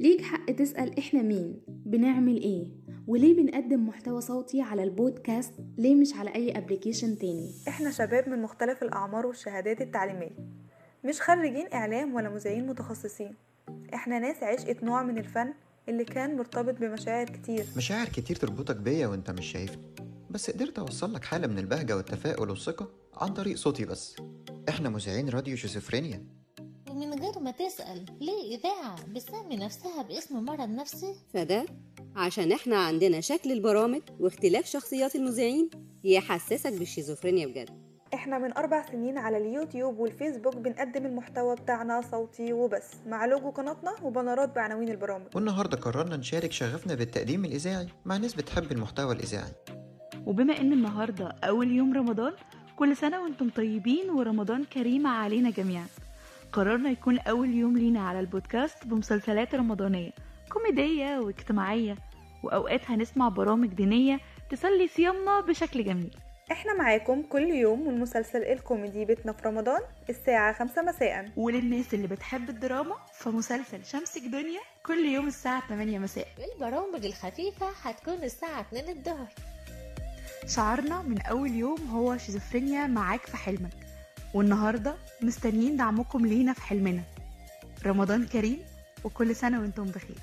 ليك حق تسأل إحنا مين؟ بنعمل إيه؟ وليه بنقدم محتوى صوتي على البودكاست ليه مش على أي أبليكيشن تاني؟ إحنا شباب من مختلف الأعمار والشهادات التعليمية. مش خريجين إعلام ولا مذيعين متخصصين. إحنا ناس عشقت نوع من الفن اللي كان مرتبط بمشاعر كتير. مشاعر كتير تربطك بيا وأنت مش شايفني. بس قدرت أوصل لك حالة من البهجة والتفاؤل والثقة عن طريق صوتي بس. إحنا مذيعين راديو شيزوفرينيا. ومن غير ما تسأل. ليه إذاعة بتسمي نفسها باسم مرض نفسي؟ فده عشان إحنا عندنا شكل البرامج واختلاف شخصيات المذيعين يحسسك بالشيزوفرينيا بجد. إحنا من أربع سنين على اليوتيوب والفيسبوك بنقدم المحتوى بتاعنا صوتي وبس. مع لوجو قناتنا وبنرات بعناوين البرامج. والنهاردة قررنا نشارك شغفنا بالتقديم الإذاعي مع ناس بتحب المحتوى الإذاعي. وبما إن النهارده أول يوم رمضان كل سنة وأنتم طيبين ورمضان كريم علينا جميعا. قررنا يكون أول يوم لينا على البودكاست بمسلسلات رمضانية كوميدية واجتماعية وأوقات هنسمع برامج دينية تسلي صيامنا بشكل جميل. إحنا معاكم كل يوم من مسلسل الكوميدي بيتنا في رمضان الساعة خمسة مساء. وللناس اللي بتحب الدراما فمسلسل شمسك دنيا كل يوم الساعة 8 مساء. والبرامج الخفيفة هتكون الساعة 2 الظهر. شعارنا من أول يوم هو شيزوفرينيا معاك في حلمك. والنهاردة مستنيين دعمكم لينا في حلمنا. رمضان كريم وكل سنة وأنتم بخير.